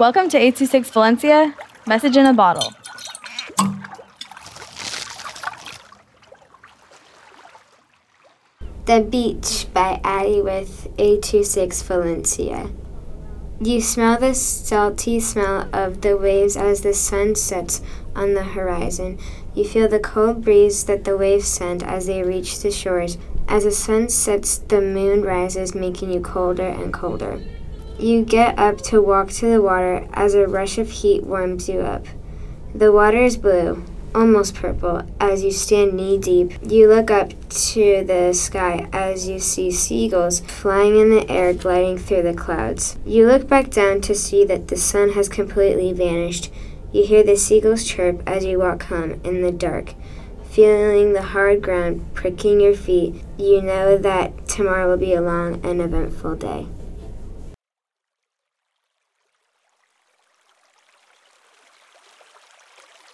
Welcome to 826 Valencia, message in a bottle. The Beach by Addy with 826 Valencia. You smell the salty smell of the waves as the sun sets on the horizon. You feel the cold breeze that the waves send as they reach the shores. As the sun sets, the moon rises, making you colder and colder. You get up to walk to the water as a rush of heat warms you up. The water is blue, almost purple, as you stand knee deep. You look up to the sky as you see seagulls flying in the air, gliding through the clouds. You look back down to see that the sun has completely vanished. You hear the seagulls chirp as you walk home in the dark. Feeling the hard ground pricking your feet, you know that tomorrow will be a long and eventful day.